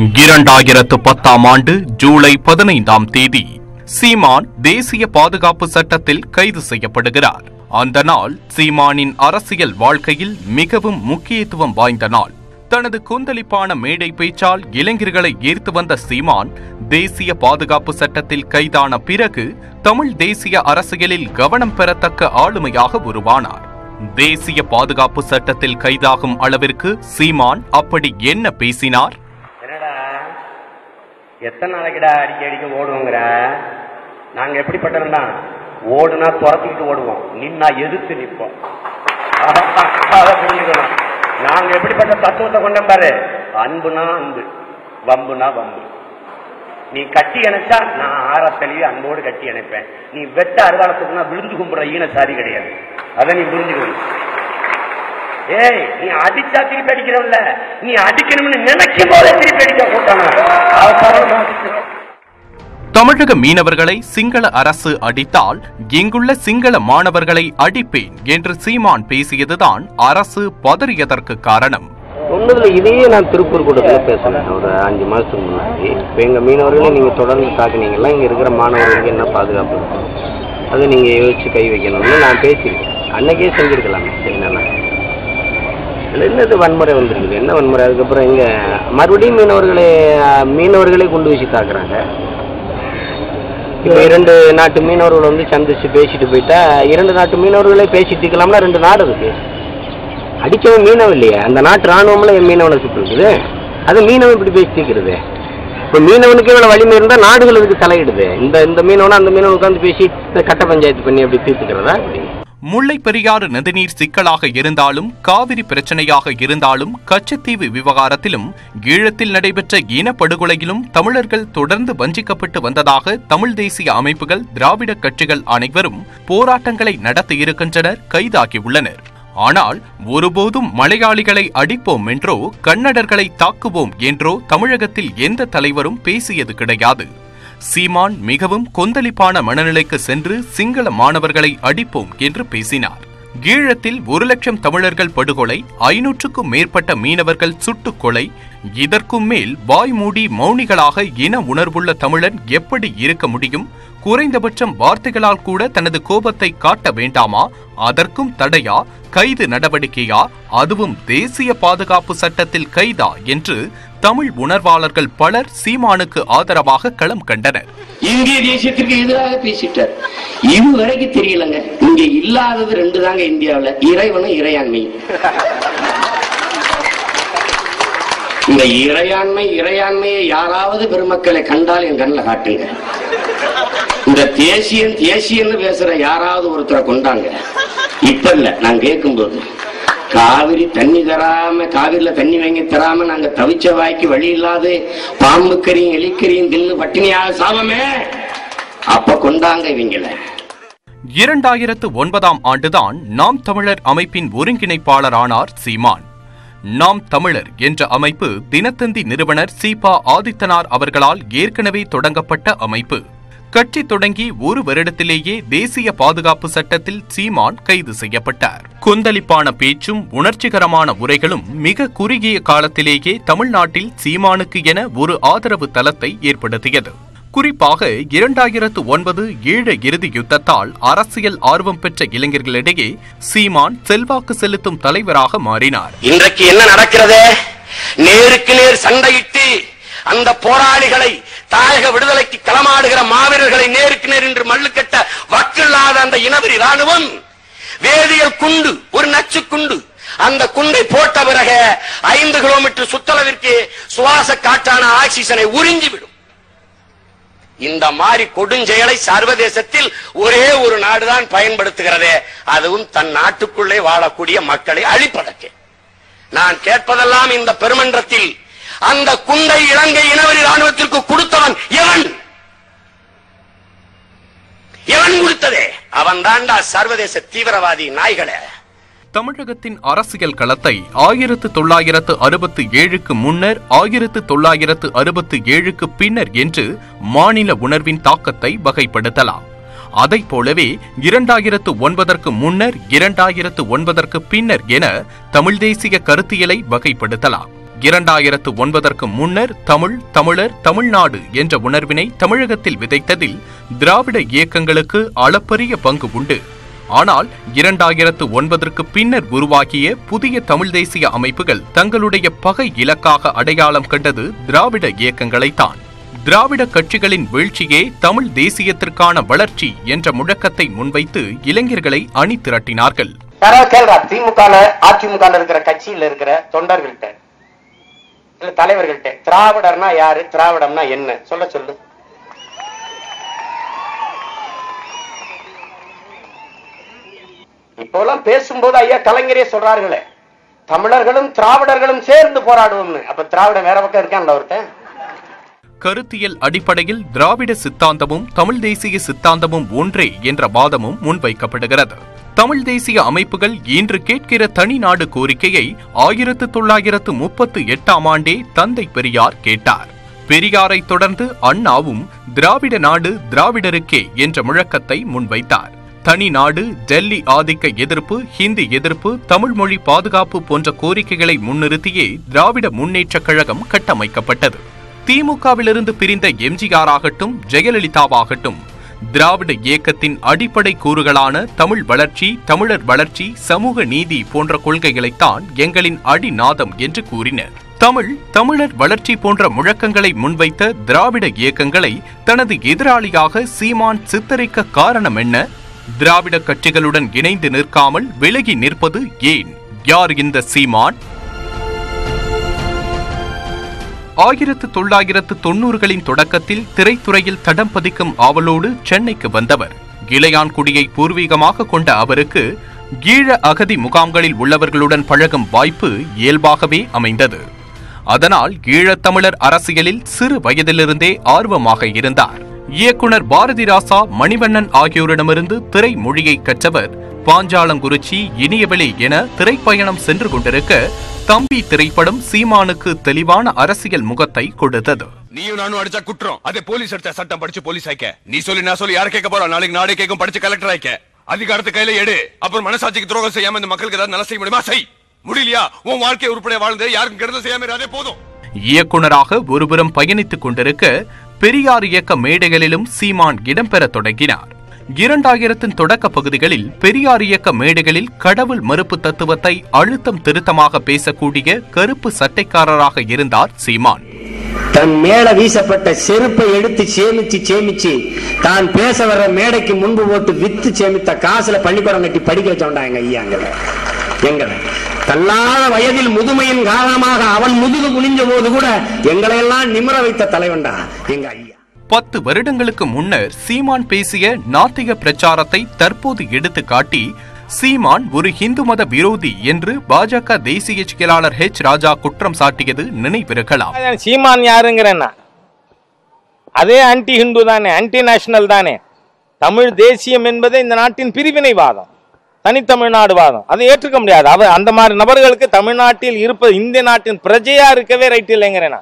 இரண்டாயிரத்து பத்தாம் ஆண்டு ஜூலை பதினைந்தாம் தேதி சீமான் தேசிய பாதுகாப்பு சட்டத்தில் கைது செய்யப்படுகிறார். அந்த நாள் சீமானின் அரசியல் வாழ்க்கையில் மிகவும் முக்கியத்துவம் வாய்ந்த நாள். தனது கொந்தளிப்பான மேடை பேச்சால் இளைஞர்களை ஈர்த்து வந்த சீமான் தேசிய பாதுகாப்பு சட்டத்தில் கைதான பிறகு தமிழ் தேசிய அரசியலில் கவனம் பெறத்தக்க ஆளுமையாக உருவானார். தேசிய பாதுகாப்பு சட்டத்தில் கைதாகும் அளவிற்கு சீமான் அப்படி என்ன பேசினார்? எத்தனை நாளைக்குடா அடிக்க அடிக்க ஓடுவோங்கிற? நாங்க எப்படிப்பட்டவன்னா ஓடுனா துரத்திக்கிட்டு ஓடுவோம். நின்னா எதிர்த்து நிற்போம். புரிஞ்சுக்கணும். நாங்க எப்படிப்பட்ட தத்துவத்தை கொண்ட பாரு. அன்புனா அன்பு வம்புனா வம்பு. நீ கட்டி அணைச்சா நான் ஆற தழுவி அன்போடு கட்டி அணைப்பேன். நீ வெட்ட அருவாளத்துக்குனா விழுந்து கும்புற ஈன சாதி கிடையாது. அதை நீ புரிஞ்சுக்கணும். ஏய் நீ அடிச்சா திருப்பி அடிக்கிறவல்ல நீ அடிக்கணும்னு நினைக்கும் போதே திருப்பி அடிக்க கூட்டாங்க. தமிழக மீனவர்களை சிங்கள அரசு அடித்தால் இங்குள்ள சிங்கள மாணவர்களை அடிப்பேன் என்று சீமான் பேசியதுதான் அரசு பதறியதற்கு காரணம். ஒன்றுல இதையே நான் திருப்பூர் கூட்டத்தில் பேசினேன். ஒரு அஞ்சு மாதத்துக்கு முன்னாடி. இப்போ எங்கள் மீனவர்களை நீங்கள் தொடர்ந்து தாக்குனீங்கன்னா இங்கே இருக்கிற மாணவர்களுக்கு என்ன பாதுகாப்பு? இருக்கும் அதை நீங்கள் யோசிச்சு கை வைக்கணும்னு நான் பேசியிருக்கேன். அன்னைக்கே செஞ்சுருக்கலாமே என்னென்ன? இதில் என்னது வன்முறை வந்துருக்குது? என்ன வன்முறை? அதுக்கப்புறம் இங்கே மறுபடியும் மீனவர்களை மீனவர்களே குண்டு வச்சு தாக்குறாங்க இப்போ இரண்டு நாட்டு மீனவர்கள் வந்து சந்திச்சு பேசிட்டு போயிட்டா இரண்டு நாட்டு மீனவர்களே பேசிட்டு இருக்கலாம்னா ரெண்டு நாடு இருக்கு. அடிக்கவே மீனவ இல்லையே அந்த நாட்டு ராணுவம்ல என் மீனவனை சுட்டு இருக்குது. அது மீனவன் இப்படி பேசி இப்போ மீனவனுக்கு இவ்வளோ வலிமை இருந்தால் நாடுகள் இதுக்கு தலையிடுது. இந்த இந்த மீனவனை அந்த மீனவன் உட்காந்து பேசி இந்த கட்ட பஞ்சாயத்து பண்ணி அப்படி தீர்த்துக்கிறதா? அப்படின்னு முல்லை பெரியாறு நதிநீர் சிக்கலாக இருந்தாலும் காவிரி பிரச்சனையாக இருந்தாலும் கச்சத்தீவு விவகாரத்திலும் ஈழத்தில் நடைபெற்ற இனப்படுகொலையிலும் தமிழர்கள் தொடர்ந்து வஞ்சிக்கப்பட்டு வந்ததாக தமிழ் தேசிய அமைப்புகள் திராவிட கட்சிகள் அனைவரும் போராட்டங்களை நடத்தியிருக்கின்றனர் கைதாகியுள்ளனர். ஆனால் ஒருபோதும் மலையாளிகளை அடிப்போம் என்றோ கன்னடர்களை தாக்குவோம் என்றோ தமிழகத்தில் எந்த தலைவரும் பேசியது கிடையாது. சீமான் மிகவும் கொந்தளிப்பான மனநிலைக்கு சென்று சிங்கள மாணவர்களை அடிப்போம் என்று பேசினார். ஈழத்தில் ஒரு லட்சம் தமிழர்கள் படுகொலை ஐநூற்றுக்கும் மேற்பட்ட மீனவர்கள் சுட்டுக் கொலை இதற்கும் மேல் வாய்மூடி மௌனிகளாக இன உணர்வுள்ள தமிழன் எப்படி இருக்க முடியும்? குறைந்தபட்சம் வார்த்தைகளால் கூட தனது கோபத்தை காட்ட வேண்டாமா? அதற்கும் தடையா? கைது நடவடிக்கையா? அதுவும் தேசிய பாதுகாப்பு சட்டத்தில் கைதா? என்று தமிழ் உணர்வாளர்கள் பலர் சீமானுக்கு ஆதரவாக களம் கண்டனர். இந்திய தேசியத்திற்கு எதிராக பேசிட்டார். இது வரைக்கும் தெரியலங்க. இங்க இல்லாதது ரெண்டு தாங்க இந்தியாவுல. இறைவனும் இறையாண்மையும். இந்த இறையாண்மை இறையாண்மையை யாராவது பெருமக்களை கண்டால் என் கண்ணில் காட்டுங்க. இந்த தேசியன் தேசியன்னு பேசுற யாராவது ஒருத்தரை கொண்டாங்க. இப்ப இல்ல நான் கேட்கும்போது. காவிரி தண்ணி தராம காவிரியில தண்ணி வாங்கி தராம நாங்க தவிச்ச வாய்க்கு வழி இல்லாத பாம்பு கறியும் எலிக்கறியும் தில்லு பட்டினியாக சாபமே. அப்ப கொண்டாங்க இவங்கள. இரண்டாயிரத்து ஒன்பதாம் ஆண்டுதான் நாம் தமிழர் அமைப்பின் ஒருங்கிணைப்பாளரானார் சீமான். நாம் தமிழர் என்ற அமைப்பு தினத்தந்தி நிறுவனர் சீபா ஆதித்தனார் அவர்களால் ஏற்கனவே தொடங்கப்பட்ட அமைப்பு. கட்சி தொடங்கி ஒரு வருடத்திலேயே தேசிய பாதுகாப்பு சட்டத்தில் சீமான் கைது செய்யப்பட்டார். கொந்தளிப்பான பேச்சும் உணர்ச்சிகரமான உரைகளும் மிக குறுகிய காலத்திலேயே தமிழ்நாட்டில் சீமானுக்கு என ஒரு ஆதரவு தளத்தை ஏற்படுத்தியது. குறிப்பாக இரண்டாயிரத்து ஒன்பது ஈழ இறுதி யுத்தத்தால் அரசியல் ஆர்வம் பெற்ற இளைஞர்களிடையே சீமான் செல்வாக்கு செலுத்தும் தலைவராக மாறினார். இன்றைக்கு என்ன நடக்கிறது? நேருக்கு நேர் சண்டையிட்டு அந்த போராளிகளை தாயக விடுதலைக்கு களமாடுகிற மாவீரர்களை நேருக்கு நேர் என்று மல்லுக்கட்ட வக்கில்லாத அந்த இனவெறி ராணுவம் வேதியியல் குண்டு ஒரு நச்சு குண்டு அந்த குண்டை போட்ட பிறகு ஐந்து கிலோமீட்டர் சுத்தளவிற்கு சுவாச காற்றான ஆக்சிஜனை உறிஞ்சிவிடும். இந்த மாதிரி கொடுஞ்செயலை சர்வதேசத்தில் ஒரே ஒரு நாடுதான் பயன்படுத்துகிறதே அதுவும் தன் நாட்டுக்குள்ளே வாழக்கூடிய மக்களை அழிப்பதற்கு. நான் கேட்பதெல்லாம் இந்த பெருமன்றத்தில் அந்த குண்டை இலங்கை இனவரி ராணுவத்திற்கு கொடுத்தவன் எவன்? எவன் கொடுத்ததே? அவன் தாண்டா சர்வதேச தீவிரவாதி நாய்களே. தமிழகத்தின் அரசியல் களத்தை ஆயிரத்து தொள்ளாயிரத்து அறுபத்தி ஏழுக்கு முன்னர் ஆயிரத்து தொள்ளாயிரத்து அறுபத்தி ஏழுக்கு பின்னர் என்று மாநில உணர்வின் தாக்கத்தை வகைப்படுத்தலாம். அதை போலவே இரண்டாயிரத்து ஒன்பதற்கு முன்னர் இரண்டாயிரத்து ஒன்பதற்கு பின்னர் என தமிழ் தேசிய கருத்தியலை வகைப்படுத்தலாம். இரண்டாயிரத்து ஒன்பதற்கு முன்னர் தமிழ் தமிழர் தமிழ்நாடு என்ற உணர்வினை தமிழகத்தில் விதைத்ததில் திராவிட இயக்கங்களுக்கு அளப்பரிய பங்கு உண்டு. ஆனால் இரண்டாயிரத்து ஒன்பதற்கு பின்னர் உருவாகிய புதிய தமிழ் தேசிய அமைப்புகள் தங்களுடைய பகை இலக்காக அடையாளம் கண்டது திராவிட இயக்கங்களைத்தான். திராவிட கட்சிகளின் வீழ்ச்சியே தமிழ் தேசியத்திற்கான வளர்ச்சி என்ற முழக்கத்தை முன்வைத்து இளைஞர்களை அணி திரட்டினார்கள் திமுக அதிமுக இருக்கிற கட்சியில் இருக்கிற தொண்டர்கள்ட்ட. தலைவர்கள்ட்ட. திராவிடர்னா யாரு? திராவிடம்னா என்ன? சொல்ல சொல்லு. இப்போலாம் பேசும்போது ஐயா கலைஞரே சொல்றார்களே தமிழர்களும் திராவிடர்களும் சேர்ந்து போராடுவோம்னு. அப்ப திராவிடம் வேற பக்கம் இருக்கான்ல ஒருத்தன் கருத்தியல் அடிப்படையில் திராவிட சித்தாந்தமும் தமிழ் தேசிய சித்தாந்தமும் ஒன்றே என்ற வாதமும் முன்வைக்கப்படுகிறது. தமிழ் தேசிய அமைப்புகள் இன்று கேட்கிற தனி நாடு கோரிக்கையை ஆயிரத்து தொள்ளாயிரத்து முப்பத்து எட்டாம் ஆண்டே தந்தை பெரியார் கேட்டார். பெரியாரை தொடர்ந்து அண்ணாவும் திராவிட நாடு திராவிடருக்கே என்ற முழக்கத்தை முன்வைத்தார். தனி நாடு டெல்லி ஆதிக்க எதிர்ப்பு ஹிந்தி எதிர்ப்பு தமிழ் மொழி பாதுகாப்பு போன்ற கோரிக்கைகளை முன்னிறுத்தியே திராவிட முன்னேற்றக் கழகம் கட்டமைக்கப்பட்டது. திமுகவிலிருந்து பிரிந்த எம்ஜிஆர் ஆகட்டும் ஜெயலலிதாவாகட்டும் திராவிட இயக்கத்தின் அடிப்படை கூறுகளான தமிழ் வளர்ச்சி தமிழர் வளர்ச்சி சமூக நீதி போன்ற கொள்கைகளைத்தான் எங்களின் அடிநாதம் என்று கூறினர். தமிழ் தமிழர் வளர்ச்சி போன்ற முழக்கங்களை முன்வைத்த திராவிட இயக்கங்களை தனது எதிராளியாக சீமான் சித்தரிக்க காரணம் என்ன? திராவிட கட்சிகளுடன் இணைந்து நிற்காமல் விலகி நிற்பது ஏன்? யார் இந்த சீமான்? ஆயிரத்து தொள்ளாயிரத்து தொன்னூறுகளின் தொடக்கத்தில் திரைத்துறையில் தடம் பதிக்கும் ஆவலோடு சென்னைக்கு வந்தவர். இளையான்குடியை பூர்வீகமாக கொண்ட அவருக்கு ஈழ அகதி முகாம்களில் உள்ளவர்களுடன் பழகும் வாய்ப்பு இயல்பாகவே அமைந்தது. அதனால் ஈழத்தமிழர் அரசியலில் சிறு வயதிலிருந்தே ஆர்வமாக இருந்தார். இயக்குனர் பாரதி ராசா மணிவண்ணன் ஆகியோரிடமிருந்து திரை மொழியை கற்றவர். பாஞ்சாலங்குறிச்சி இனியவெளி என திரைப்பயணம் சென்று கொண்டிருக்க தம்பி திரைப்படம் சீமானுக்கு தெளிவான அரசியல் முகத்தை கொடுத்தது. நீயும் நானும் அடிச்சா குற்றம். அதே போலீஸ் அடிச்சா சட்டம் படிச்சு போலீஸ் ஆயிக்க. நீ சொல்லி நான் சொல்லி யார கேட்க போறோம் நாளைக்கு நாடே கேட்கும் படிச்சு கலெக்டர் ஆயிக்க. அதிகாரத்தை கையில எடு. அப்புறம் மனசாட்சிக்கு துரோகம் செய்யாம இந்த மக்களுக்கு ஏதாவது நல்லா செய்ய முடியுமா? செய். முடியலையா? உன் வாழ்க்கையை உருப்படியா வாழ்ந்து யாருக்கும் கெடுதல் செய்யாம அதே போதும். இயக்குனராக ஒருபுறம் பயணித்துக் கொண்டிருக்க பெரியார் இயக்க மேடைகளிலும் சீமான் இடம்பெற தொடங்கினார். இரண்டாயிரத்தின் தொடக்க பகுதிகளில் பெரியார் இயக்க மேடைகளில் கடவுள் மறுப்பு தத்துவத்தை அழுத்தம் திருத்தமாக பேசக்கூடிய கருப்பு சட்டைக்காரராக இருந்தார் சீமான். தன் மேல வீசப்பட்ட செருப்பை எடுத்து சேமிச்சு சேமிச்சு தான் பேச வர்ற மேடைக்கு முன்பு போட்டு வித்து சேமித்த காசுல பள்ளிக்கூடம் கட்டி படிக்க வச்சோண்டாங்க ஐயா எங்களை தள்ளாத வயதில் முதுமையின் காரணமாக அவன் முதுகு குனிஞ்ச போது கூட எங்களை எல்லாம் நிமிர வைத்த தலைவன்டா எங்க ஐயா. பத்து வருடங்களுக்கு முன்னர் சீமான் பேசிய நாத்திக பிரச்சாரத்தை தற்போது எடுத்து காட்டி சீமான் ஒரு இந்து மத விரோதி என்று பாஜக தேசிய செயலாளர் ஹெச் ராஜா குற்றம் சாட்டியது நினைவிருக்கலாம். சீமான் யாருங்கிறேன்னா அதே ஆன்டி ஹிந்து தானே ஆன்டி நேஷனல் தானே. தமிழ் தேசியம் என்பது இந்த நாட்டின் பிரிவினைவாதம். தனித்தமிழ்நாடு வாதம். அதை ஏற்றுக்க முடியாது. அவர் அந்த மாதிரி நபர்களுக்கு தமிழ்நாட்டில் இருப்பது இந்திய நாட்டின் பிரஜையா இருக்கவே ரைட் இல்லைங்கிறேன்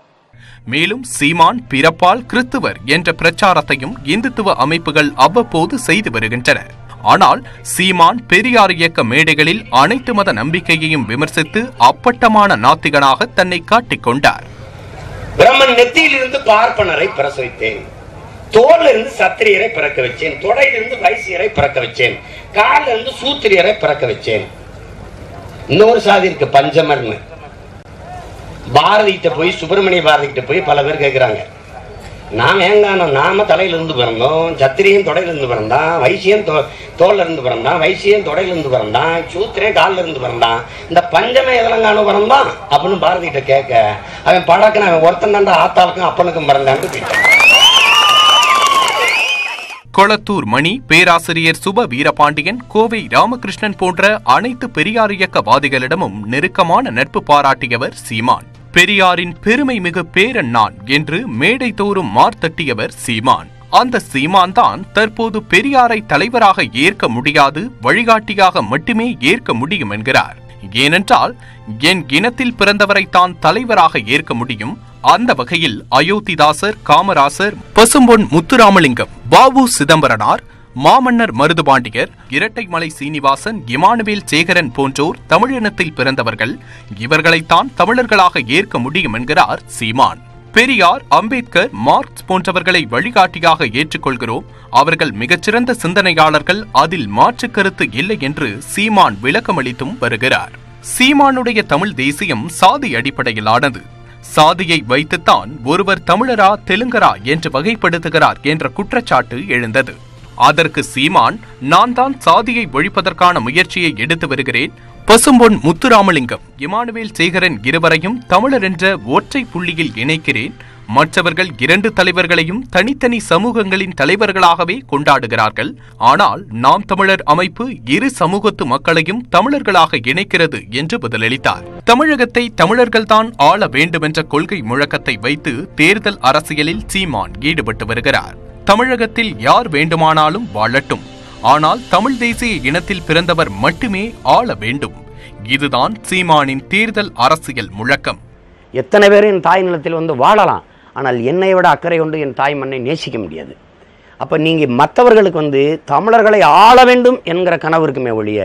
மேலும் சீமான் பிறப்பால் கிறிஸ்துவர் என்ற பிரச்சாரத்தையும் இந்துத்துவ அமைப்புகள் அவ்வப்போது செய்து வருகின்றன. ஆனால் சீமான் பெரியார் இயக்க மேடைகளில் அனைத்து மத நம்பிக்கையையும் விமர்சித்து அப்பட்டமான நாத்திகனாக தன்னை காட்டிக் கொண்டார். பிரம்மன் நெத்தியிலிருந்து பார்ப்பனரை பிரசவித்தேன். தோல்ல இருந்து சத்திரியரை பிறக்க வச்சேன். தொடையிலிருந்து வைசியரை பிறக்க வச்சேன். காலில் இருந்து சூத்திரியரை பிறக்க வச்சேன். இன்னொரு சாதி இருக்கு பஞ்சமர்னு. பாரதிகிட்ட போய் சுப்பிரமணிய பாரதிகிட்ட போய் பல பேர் கேட்கிறாங்க நாம் ஏங்கானோ நாம தலையிலிருந்து பிறந்தோம் சத்திரியன் தொடையிலிருந்து பிறந்தான் வைசியன் தோ தோல்ல இருந்து பிறந்தான் வைசியன் தொடையிலிருந்து பிறந்தான் சூத்திரன் காலில் இருந்து பிறந்தான். இந்த பஞ்சமே எதலங்கானோ பிறந்தான் அப்படின்னு பாரதிகிட்ட கேட்க அவன் பழக்கன அவன் ஒருத்தன் தாண்டா ஆத்தாளுக்கும் அப்பனுக்கும் பிறந்தான்னு போயிட்டான் கொளத்தூர் மணி பேராசிரியர் சுப வீரபாண்டியன் கோவை ராமகிருஷ்ணன் போன்ற அனைத்து பெரியார் இயக்கவாதிகளிடமும் நெருக்கமான நட்பு பாராட்டியவர் சீமான். பெரியாரின் பெருமை மிகு பேரன் நான் என்று மேடை தோறும் மார்த்தட்டியவர் சீமான். அந்த சீமான் தான் தற்போது பெரியாரை தலைவராக ஏற்க முடியாது வழிகாட்டியாக மட்டுமே ஏற்க முடியும் என்கிறார். ஏனென்றால் என் இனத்தில் பிறந்தவரை தான் தலைவராக ஏற்க முடியும். அந்த வகையில் அயோத்திதாசர் காமராசர் பசும்பொன் முத்துராமலிங்கம் பாபு சிதம்பரனார் மாமன்னர் மருதுபாண்டியர் இரட்டைமலை சீனிவாசன் இமானுவேல் சேகரன் போன்றோர் தமிழினத்தில் பிறந்தவர்கள். இவர்களைத்தான் தமிழர்களாக ஏற்க முடியும் என்கிறார் சீமான். பெரியார் அம்பேத்கர் மார்க்ஸ் போன்றவர்களை வழிகாட்டியாக ஏற்றுக்கொள்கிறோம். அவர்கள் மிகச்சிறந்த சிந்தனையாளர்கள் அதில் மாற்றுக் கருத்து இல்லை என்று சீமான் விளக்கமளித்தும் வருகிறார். சீமானுடைய தமிழ் தேசியம் சாதி அடிப்படையிலானது. சாதியை வைத்துத்தான் ஒருவர் தமிழரா தெலுங்கரா என்று வகைப்படுத்துகிறார் என்ற குற்றச்சாட்டு எழுந்தது. அதற்கு சீமான் நான் தான் சாதியை ஒழிப்பதற்கான முயற்சியை எடுத்து வருகிறேன். பசும்பொன் முத்துராமலிங்கம் இமானுவேல் சேகரன் இருவரையும் தமிழர் என்ற ஒற்றை புள்ளியில் இணைக்கிறேன். மற்றவர்கள் இரண்டு தலைவர்களையும் தனித்தனி சமூகங்களின் தலைவர்களாகவே கொண்டாடுகிறார்கள். ஆனால் நாம் தமிழர் அமைப்பு இரு சமூகத்து மக்களையும் தமிழர்களாக இணைக்கிறது என்று பதிலளித்தார். தமிழகத்தை தமிழர்கள்தான் ஆள வேண்டுமென்ற கொள்கை முழக்கத்தை வைத்து தேர்தல் அரசியலில் சீமான் ஈடுபட்டு வருகிறார். தமிழகத்தில் யார் வேண்டுமானாலும் வாழட்டும். ஆனால் தமிழ் தேசிய இனத்தில் பிறந்தவர் மட்டுமே ஆள வேண்டும். இதுதான் சீமானின் தேர்தல் அரசியல் முழக்கம். எத்தனை பேர் என் தாய் நிலத்தில் வந்து வாழலாம்? ஆனால் என்னை விட அக்கறை கொண்டு என் தாய் மண்ணை நேசிக்க முடியாது. அப்போ நீங்கள் மற்றவர்களுக்கு வந்து தமிழர்களை ஆள வேண்டும் என்கிற கனவு இருக்குமே ஒழிய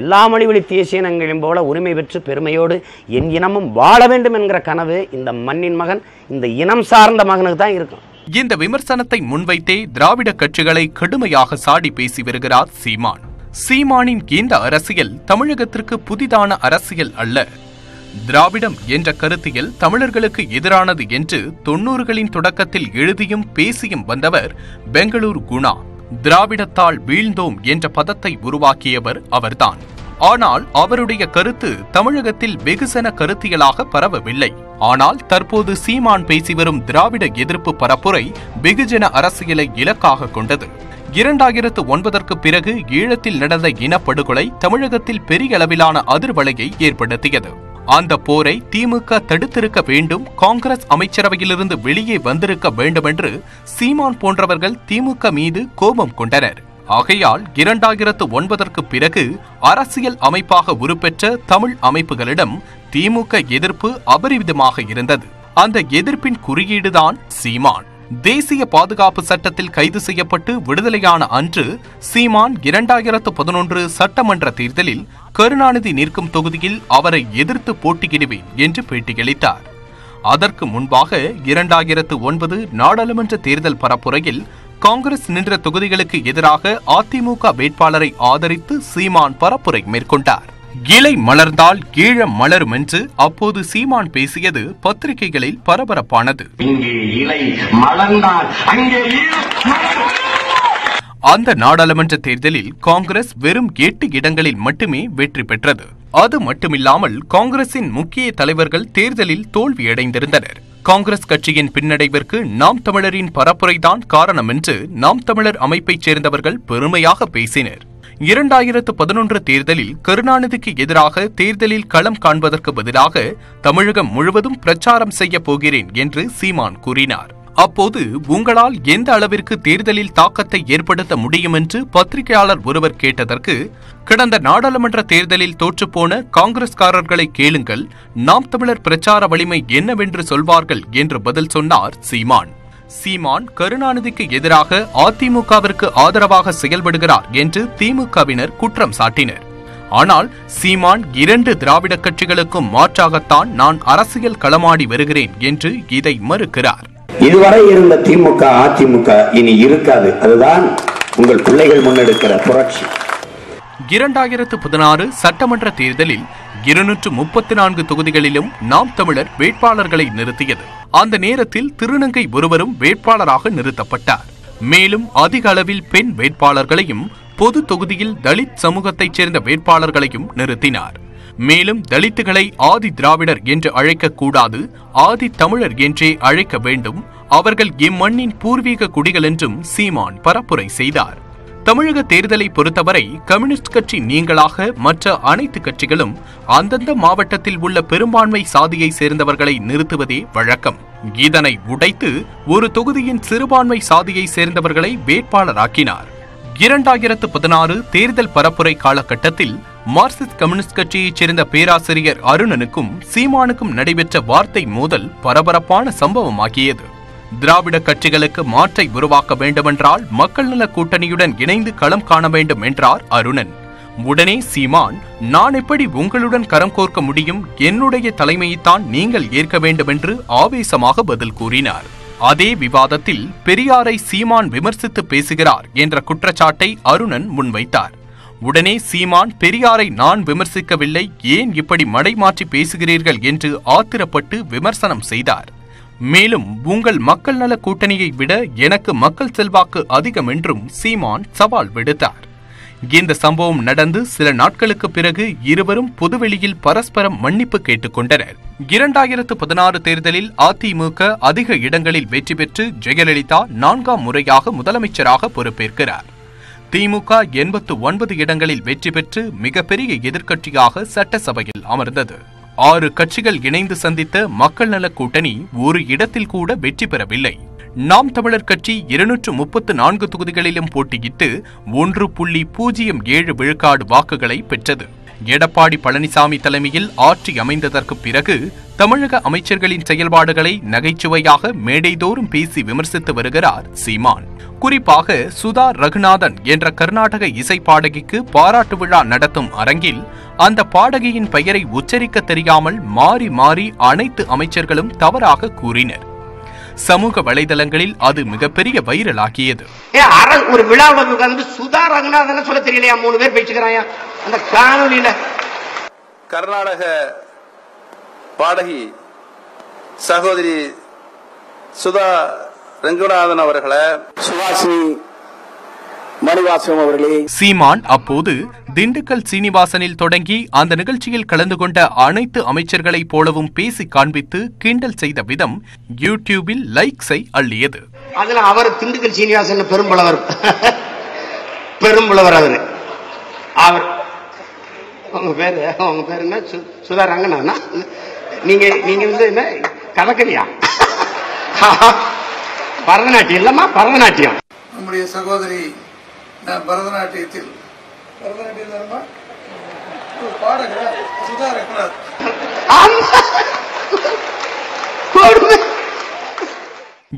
எல்லா மொழிவழி தேசியனங்களையும் போல உரிமை பெற்று பெருமையோடு என் இனமும் வாழ வேண்டும் என்கிற கனவு இந்த மண்ணின் மகன் இந்த இனம் சார்ந்த மகனுக்கு தான் இருக்கும். இந்த விமர்சனத்தை முன்வைத்தே திராவிட கட்சிகளை கடுமையாக சாடி பேசி வருகிறார் சீமான். சீமானின் இந்த அரசியல் தமிழகத்திற்கு புதிதான அரசியல் அல்ல. திராவிடம் என்ற கருத்தியல் தமிழர்களுக்கு எதிரானது என்று தொன்னூறுகளின் தொடக்கத்தில் எழுதியும் பேசியும் வந்தவர் பெங்களூர் குணா. திராவிடத்தால் வீழ்ந்தோம் என்ற பதத்தை உருவாக்கியவர் அவர்தான். ஆனால் அவருடைய கருத்து தமிழகத்தில் வெகுசன கருத்தியலாக பரவவில்லை. ஆனால் தற்போது சீமான் பேசி வரும் திராவிட எதிர்ப்பு பரப்புரை வெகுஜன அரசியலை இலக்காக கொண்டது. இரண்டாயிரத்து ஒன்பதற்கு பிறகு ஈழத்தில் நடந்த இனப்படுகொலை தமிழகத்தில் பெரிய அளவிலான அதிர்வலையை ஏற்படுத்தியது. அந்த போரை திமுக தடுத்திருக்க வேண்டும் காங்கிரஸ் அமைச்சரவையிலிருந்து வெளியே வந்திருக்க வேண்டுமென்று சீமான் போன்றவர்கள் திமுக மீது கோபம் கொண்டனர். ஆகையால் இரண்டாயிரத்து ஒன்பதற்கு பிறகு அரசியல் அமைப்பாக உருப்பெற்ற தமிழ் அமைப்புகளிடம் திமுக எதிர்ப்பு அபரிவிதமாக இருந்தது. அந்த எதிர்ப்பின் குறியீடுதான் சீமான். தேசிய பாதுகாப்பு சட்டத்தில் கைது செய்யப்பட்டு விடுதலையான அன்று சீமான் இரண்டாயிரத்து பதினொன்று சட்டமன்ற தேர்தலில் கருணாநிதி நிற்கும் தொகுதியில் அவரை எதிர்த்து போட்டியிடுவேன் என்று பேட்டியளித்தார். அதற்கு முன்பாக இரண்டாயிரத்து ஒன்பது நாடாளுமன்ற தேர்தல் பரப்புரையில் காங்கிரஸ் நின்ற தொகுதிகளுக்கு எதிராக அதிமுக வேட்பாளரை ஆதரித்து சீமான் பரப்புரை மேற்கொண்டார். இலை மலர்ந்தால் ஈழம் மலரும் என்று அப்போது சீமான் பேசியது பத்திரிகைகளில் பரபரப்பானது. அந்த நாடாளுமன்ற தேர்தலில் காங்கிரஸ் வெறும் எட்டு இடங்களில் மட்டுமே வெற்றி பெற்றது. அது மட்டுமில்லாமல் காங்கிரசின் முக்கிய தலைவர்கள் தேர்தலில் தோல்வியடைந்திருந்தனர் காங்கிரஸ் கட்சியின் பின்னடைவிற்கு நாம் தமிழரின் பரப்புரைதான் காரணம் என்று நாம் தமிழர் அமைப்பைச் சேர்ந்தவர்கள் பெருமையாக பேசினர். இரண்டாயிரத்து பதினொன்று தேர்தலில் கருணாநிதிக்கு எதிராக தேர்தலில் களம் காண்பதற்கு பதிலாக தமிழகம் முழுவதும் பிரச்சாரம் செய்ய போகிறேன் என்று சீமான் கூறினார். அப்போது உங்களால் எந்த அளவிற்கு தேர்தலில் தாக்கத்தை ஏற்படுத்த முடியும் என்று பத்திரிகையாளர் ஒருவர் கேட்டதற்கு கடந்த நாடாளுமன்ற தேர்தலில் தோற்றுப்போன காங்கிரஸ்காரர்களை கேளுங்கள் நாம் தமிழர் பிரச்சார வலிமை என்னவென்று சொல்வார்கள் என்று பதில் சொன்னார் சீமான். சீமான் கருணாநிதிக்கு எதிராக அதிமுகவிற்கு ஆதரவாக செயல்படுகிறார் என்று திமுகவினர் குற்றம் சாட்டினர். ஆனால் சீமான் இரண்டு திராவிட கட்சிகளுக்கும் மாற்றாகத்தான் நான் அரசியல் களமாடி வருகிறேன் என்று இதை மறுக்கிறார். இதுவரை இருந்த திமுக அதிமுக இனி இருக்காது. அதுதான் உங்கள் பிள்ளைகள் முன்னெடுக்கிற புரட்சி. இரண்டாயிரத்து பதினாறு சட்டமன்ற தேர்தலில் இருநூற்று முப்பத்தி நான்கு தொகுதிகளிலும் நாம் தமிழர் வேட்பாளர்களை நிறுத்தியது. அந்த நேரத்தில் திருநங்கை ஒருவரும் வேட்பாளராக நிறுத்தப்பட்டார். மேலும் அதிக அளவில் பெண் வேட்பாளர்களையும் பொது தொகுதியில் தலித் சமூகத்தைச் சேர்ந்த வேட்பாளர்களையும் நிறுத்தினார். மேலும் தலித்துகளை ஆதி திராவிடர் என்று அழைக்கக் கூடாது ஆதி தமிழர் என்றே அழைக்க வேண்டும். அவர்கள் இம்மண்ணின் பூர்வீக குடிகள் என்றும் சீமான் பரப்புரை செய்தார். தமிழக தேர்தலை பொறுத்தவரை கம்யூனிஸ்ட் கட்சி நீங்களாக மற்ற அனைத்து கட்சிகளும் அந்தந்த மாவட்டத்தில் உள்ள பெரும்பான்மை சாதியை சேர்ந்தவர்களை நிறுத்துவதே வழக்கம். இதனை உடைத்து ஒரு தொகுதியின் சிறுபான்மை சாதியை சேர்ந்தவர்களை வேட்பாளராக்கினார். இரண்டாயிரத்து பதினாறு தேர்தல் பரப்புரை காலகட்டத்தில் மார்க்சிஸ்ட் கம்யூனிஸ்ட் கட்சியைச் சேர்ந்த பேராசிரியர் அருணனுக்கும் சீமானுக்கும் நடைபெற்ற வார்த்தை மோதல் பரபரப்பான சம்பவமாகியது. திராவிட கட்சிகளுக்கு மாற்றை உருவாக்க வேண்டுமென்றால் மக்கள் நல கூட்டணியுடன் இணைந்து களம் காண வேண்டும் என்றார் அருணன். உடனே சீமான் நான் எப்படி உங்களுடன் கரம் கோர்க்க முடியும்? என்னுடைய தலைமையைத்தான் நீங்கள் ஏற்க வேண்டும் என்று ஆவேசமாக பதில் கூறினார். அதே விவாதத்தில் பெரியாரை சீமான் விமர்சித்து பேசுகிறார் என்ற குற்றச்சாட்டை அருணன் முன்வைத்தார். உடனே சீமான் பெரியாரை நான் விமர்சிக்கவில்லை. ஏன் இப்படி மடைமாற்றி பேசுகிறீர்கள்? என்று ஆத்திரப்பட்டு விமர்சனம் செய்தார். மேலும் உங்கள் மக்கள் நல கூட்டணியை விட எனக்கு மக்கள் செல்வாக்கு அதிகம் என்றும் சீமான் சவால் விடுத்தார். இந்த சம்பவம் நடந்து சில நாட்களுக்கு பிறகு இருவரும் பொதுவெளியில் பரஸ்பரம் மன்னிப்பு கேட்டுக்கொண்டனர் இரண்டாயிரத்து பதினாறு தேர்தலில் அதிமுக அதிக இடங்களில் வெற்றி பெற்று ஜெயலலிதா நான்காம் முறையாக முதலமைச்சராக பொறுப்பேற்கிறார். திமுக எண்பத்து ஒன்பது இடங்களில் வெற்றி பெற்று மிகப்பெரிய எதிர்க்கட்சியாக சட்டசபையில் அமர்ந்தது. ஆறு கட்சிகள் இணைந்து சந்தித்த மக்கள் நல கூட்டணி ஒரு இடத்தில் கூட வெற்றி பெறவில்லை. நாம் தமிழர் கட்சி இருநூற்று முப்பத்து நான்கு தொகுதிகளிலும் போட்டியிட்டு ஒன்று புள்ளி பூஜ்ஜியம் ஏழு விழுக்காடு வாக்குகளை பெற்றது. எடப்பாடி பழனிசாமி தலைமையில் ஆட்சி அமைந்ததற்கு பிறகு தமிழக அமைச்சர்களின் செயல்பாடுகளை நகைச்சுவையாக மேடைதோறும் பேசி விமர்சித்து வருகிறார் சீமான். குறிப்பாக சுதா ரகுநாதன் என்ற கர்நாடக இசை பாடகிக்கு பாராட்டு விழா நடத்தும் அரங்கில் அந்த பாடகியின் பெயரை உச்சரிக்க தெரியாமல் மாறி மாறி அனைத்து அமைச்சர்களும் தவறாக கூறினர். சமூக வலைதளங்களில் அது மிகப்பெரிய வைரலாகியது. ஏ அர ஒரு விழாவில் உட்கார்ந்து சுதா ரகுநாதன் சொல்ல தெரியலையா? மூணு பேர் பேச்சுக்கிறாயா அந்த காணொலியில கர்நாடக பாடகி சகோதரி சுதா ரங்கநாதன் அவர்களை. அவர்களே. சீமான் அப்போது திண்டுக்கல் சீனிவாசனில் தொடங்கி அந்த நிகழ்ச்சியில் கலந்து கொண்ட அனைத்து அமைச்சர்களைப் போலவும் பேசி காண்பித்து கிண்டல் செய்த விதம் யூடியூபில் லைக்ஸை அள்ளியது. அதுல அவர் திண்டுக்கல் சீனிவாசன் பெரும்புலவர். பெரும்புலவர் அவரு. அவர் உங்க பேரு உங்க பேரு என்ன? சுதா ரங்கண்ணா நீங்க நீங்க வந்து என்ன? கலக்கரியா பரதநாட்டியம் இல்லம்மா பரதநாட்டியம். நம்முடைய சகோதரி நான் பரதநாட்டியத்தில். பரதநாட்டியம் தானம்மா? ஒரு பாடகர் சுதா ரகுநாத் கொடுமை.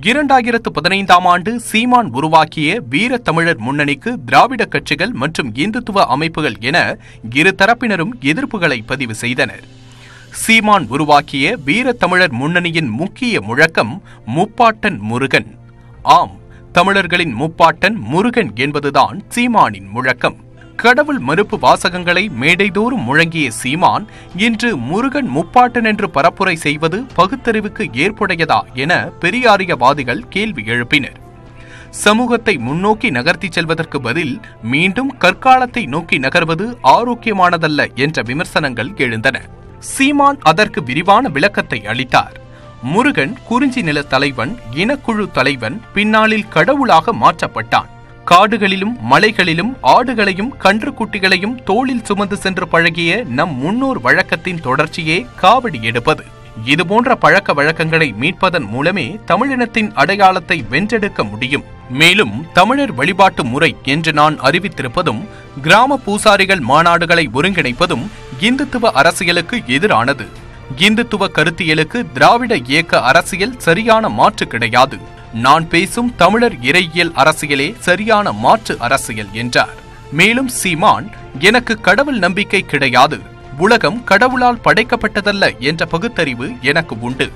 இரண்டாயிரத்து பதினைந்தாம் ஆண்டு சீமான் உருவாக்கிய வீர தமிழர் முன்னணிக்கு திராவிட கட்சிகள் மற்றும் இந்துத்துவ அமைப்புகள் என இரு தரப்பினரும் எதிர்ப்புகளை பதிவு செய்தனர். சீமான் உருவாக்கிய வீர தமிழர் முன்னணியின் முக்கிய முழக்கம் முப்பாட்டன் முருகன். ஆம் தமிழர்களின் முப்பாட்டன் முருகன் என்பதுதான் சீமானின் முழக்கம். கடவுள் மறுப்பு வாசகங்களை மேடைதோறும் முழங்கிய சீமான் இன்று முருகன் முப்பாட்டன் என்று பரப்புரை செய்வது பகுத்தறிவுக்கு ஏற்புடையதா என பெரியாரியவாதிகள் கேள்வி எழுப்பினர். சமூகத்தை முன்னோக்கி நகர்த்திச் செல்வதற்கு பதில் மீண்டும் கற்காலத்தை நோக்கி நகர்வது ஆரோக்கியமானதல்ல என்ற விமர்சனங்கள் எழுந்தன. சீமான் அதற்கு விரிவான விளக்கத்தை அளித்தார். முருகன் குறிஞ்சி நில தலைவன் இனக்குழு தலைவன் பின்னாளில் கடவுளாக மாற்றப்பட்டான். காடுகளிலும் மலைகளிலும் ஆடுகளையும் கன்றுக்குட்டிகளையும் தோளில் சுமந்து சென்று பழகிய நம் முன்னோர் வழக்கத்தின் தொடர்ச்சியே காவடி எடுப்பது. இதுபோன்ற பழக்க வழக்கங்களை மீட்பதன் மூலமே தமிழினத்தின் அடையாளத்தை வென்றெடுக்க முடியும். மேலும் தமிழர் வழிபாட்டு முறை என்று நான் அறிவித்திருப்பதும் கிராம பூசாரிகள் மாநாடுகளை ஒருங்கிணைப்பதும் இந்துத்துவ அரசியலுக்கு எதிரானது. இந்துத்துவ கருத்தியலுக்கு திராவிட இயக்க அரசியல் சரியான மாற்று கிடையாது. நான் பேசும் தமிழர் இறையியல் அரசியலே சரியான மாற்று அரசியல் என்றார். மேலும் சீமான் எனக்கு கடவுள் நம்பிக்கை கிடையாது. உலகம் கடவுளால் படைக்கப்பட்டதல்ல என்ற பகுத்தறிவு எனக்கு உண்டு.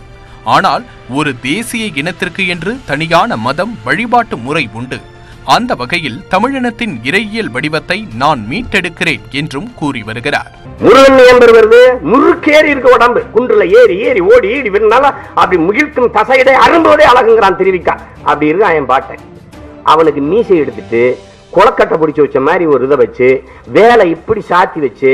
ஆனால் ஒரு தேசிய இனத்திற்கு என்று தனியான மதம் வழிபாட்டு முறை உண்டு. அந்த வகையில் தமிழினத்தின் இறையியல் வடிவத்தை நான் மீட்டெடுக்கிறேன் என்றும் கூறி வருகிறார். முருகன் என்பது வருது முறுக்கேறி இருக்க உடம்பு. குன்றுல ஏறி ஏறி ஓடி ஏடி விருந்தால அப்படி முகிழ்க்கும் தசையிட அரும்போதே அழகுங்கிறான் தெரிவிக்கா அப்படி இருக்கான் என் பாட்டன் அவனுக்கு மீசை எடுத்துட்டு குளக்கட்டை பிடிச்சி வச்ச மாதிரி ஒரு இதை வச்சு வேலை இப்படி சாத்தி வச்சு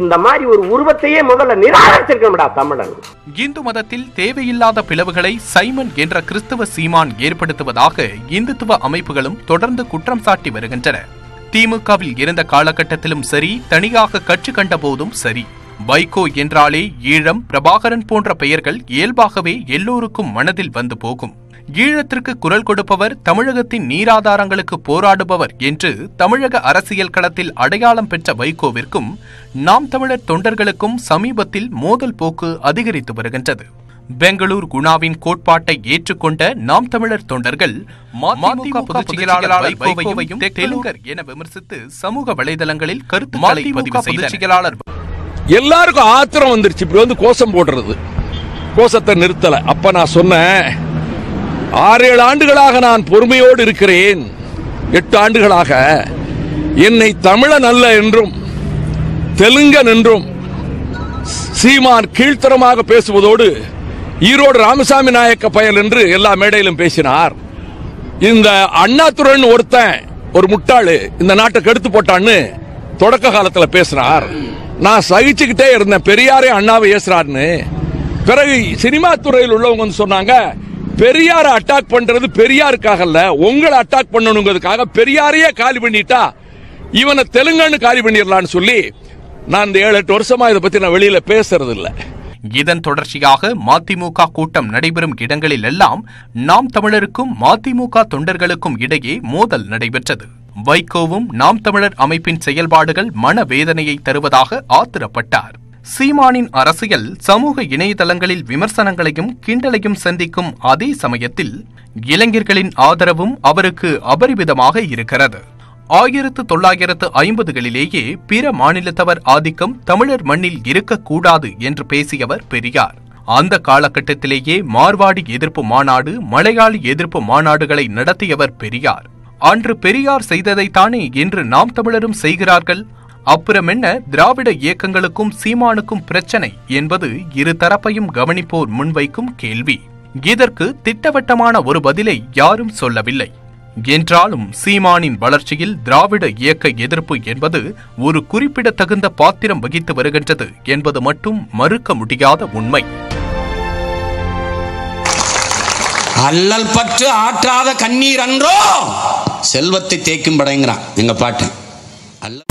இந்த மாதிரி ஒரு உருவத்தையே முதல்ல நிராகரிச்சிருக்கணும்டா தமிழன். இந்து மதத்தில் தேவையில்லாத பிளவுகளை சைமன் என்ற கிறிஸ்தவ சீமான் ஏற்படுத்துவதாக இந்துத்துவ அமைப்புகளும் தொடர்ந்து குற்றம் சாட்டி வருகின்றன. திமுகவில் இருந்த காலகட்டத்திலும் சரி தனியாக கட்சி கண்ட போதும் சரி. வைகோ என்றாலே ஈழம் பிரபாகரன் போன்ற பெயர்கள் இயல்பாகவே எல்லோருக்கும் மனதில் வந்து போகும். ஈழத்திற்கு குரல் கொடுப்பவர் தமிழகத்தின் நீராதாரங்களுக்கு போராடுபவர் என்று தமிழக அரசியல் களத்தில் அடையாளம் பெற்ற வைகோவிற்கும் நாம் தமிழர் தொண்டர்களுக்கும் சமீபத்தில் மோதல் போக்கு அதிகரித்து வருகின்றது. பெங்களூர் குணாவின் கோட்பாட்டை ஏற்றுக்கொண்ட நாம் தமிழர் தொண்டர்கள் தெலுங்கர் என விமர்சித்து சமூக வலைதளங்களில் கருத்துக்களை பதிவு செய்தனர். செயலாளர் எல்லாருக்கும் ஆத்திரம் வந்துருச்சு. இப்படி வந்து கோஷம் போடுறது. கோஷத்தை நிறுத்தல. அப்ப நான் சொன்னேன் ஆறு ஏழு ஆண்டுகளாக நான் பொறுமையோடு இருக்கிறேன். எட்டு ஆண்டுகளாக என்னை தமிழன் அல்ல என்றும் தெலுங்கன் என்றும் சீமான் கீழ்த்தரமாக பேசுவதோடு ஈரோடு ராமசாமி நாயக்க பயல் என்று எல்லா மேடையிலும் பேசினார். இந்த அண்ணாதுரன் ஒருத்தன் ஒரு முட்டாளு இந்த நாட்டை கெடுத்து போட்டான்னு தொடக்க காலத்தில் பேசினார். நான் சகிச்சுக்கிட்டே இருந்தேன். பெரியாரே அண்ணாவை ஏசுறாருன்னு. பிறகு சினிமா துறையில் உள்ளவங்க வந்து சொன்னாங்க. பெரியாரை அட்டாக் பண்றது பெரியாருக்காக இல்ல உங்களை அட்டாக் பண்ணணுங்கிறதுக்காக பெரியாரையே காலி பண்ணிட்டா இவனை தெலுங்கானு காலி பண்ணிடலான்னு சொல்லி நான் இந்த ஏழு எட்டு வருஷமா இதை பத்தி நான் வெளியில பேசுறது இல்லை இதன் தொடர்ச்சியாக மதிமுக கூட்டம் நடைபெறும் இடங்களில் எல்லாம் நாம் தமிழருக்கும் மதிமுக தொண்டர்களுக்கும் இடையே மோதல் நடைபெற்றது. வைகோவும் நாம் தமிழர் அமைப்பின் செயல்பாடுகள் மனவேதனையை தருவதாக ஆத்திரப்பட்டார். சீமானின் அரசியல் சமூக இணையதளங்களில் விமர்சனங்களையும் கிண்டலையும் சந்திக்கும் அதே சமயத்தில் இளைஞர்களின் ஆதரவும் அவருக்கு அபரிமிதமாக இருக்கிறது. ஆயிரத்து தொள்ளாயிரத்து ஐம்பதுகளிலேயே பிற மாநிலத்தவர் ஆதிக்கம் தமிழர் மண்ணில் இருக்கக்கூடாது என்று பேசியவர் பெரியார். அந்த காலகட்டத்திலேயே மார்வாடி எதிர்ப்பு மாநாடு மலையாளி எதிர்ப்பு மாநாடுகளை நடத்தியவர் பெரியார். அன்று பெரியார் செய்ததைத்தானே இன்று நாம் தமிழரும் செய்கிறார்கள்? அப்புறம் என்ன? திராவிட இயக்கங்களுக்கும் சீமானுக்கும் பிரச்சனை என்பது இரு தரப்பையும் கவனிப்போர் முன்வைக்கும் கேள்வி. இதற்கு திட்டவட்டமான ஒரு பதிலை யாரும் சொல்லவில்லை. என்றாலும் சீமானின் வளர்ச்சியில் திராவிட இயக்க எதிர்ப்பு என்பது ஒரு குறிப்பிடத்தகுந்த பாத்திரம் வகித்து வருகின்றது என்பது மட்டும் மறுக்க முடியாத உண்மை. அல்லல் பற்று ஆற்றாத கண்ணீர் அன்றோ! செல்வத்தை தேய்க்கும் படைங்கிறான். எங்க பாட்டு. அல்ல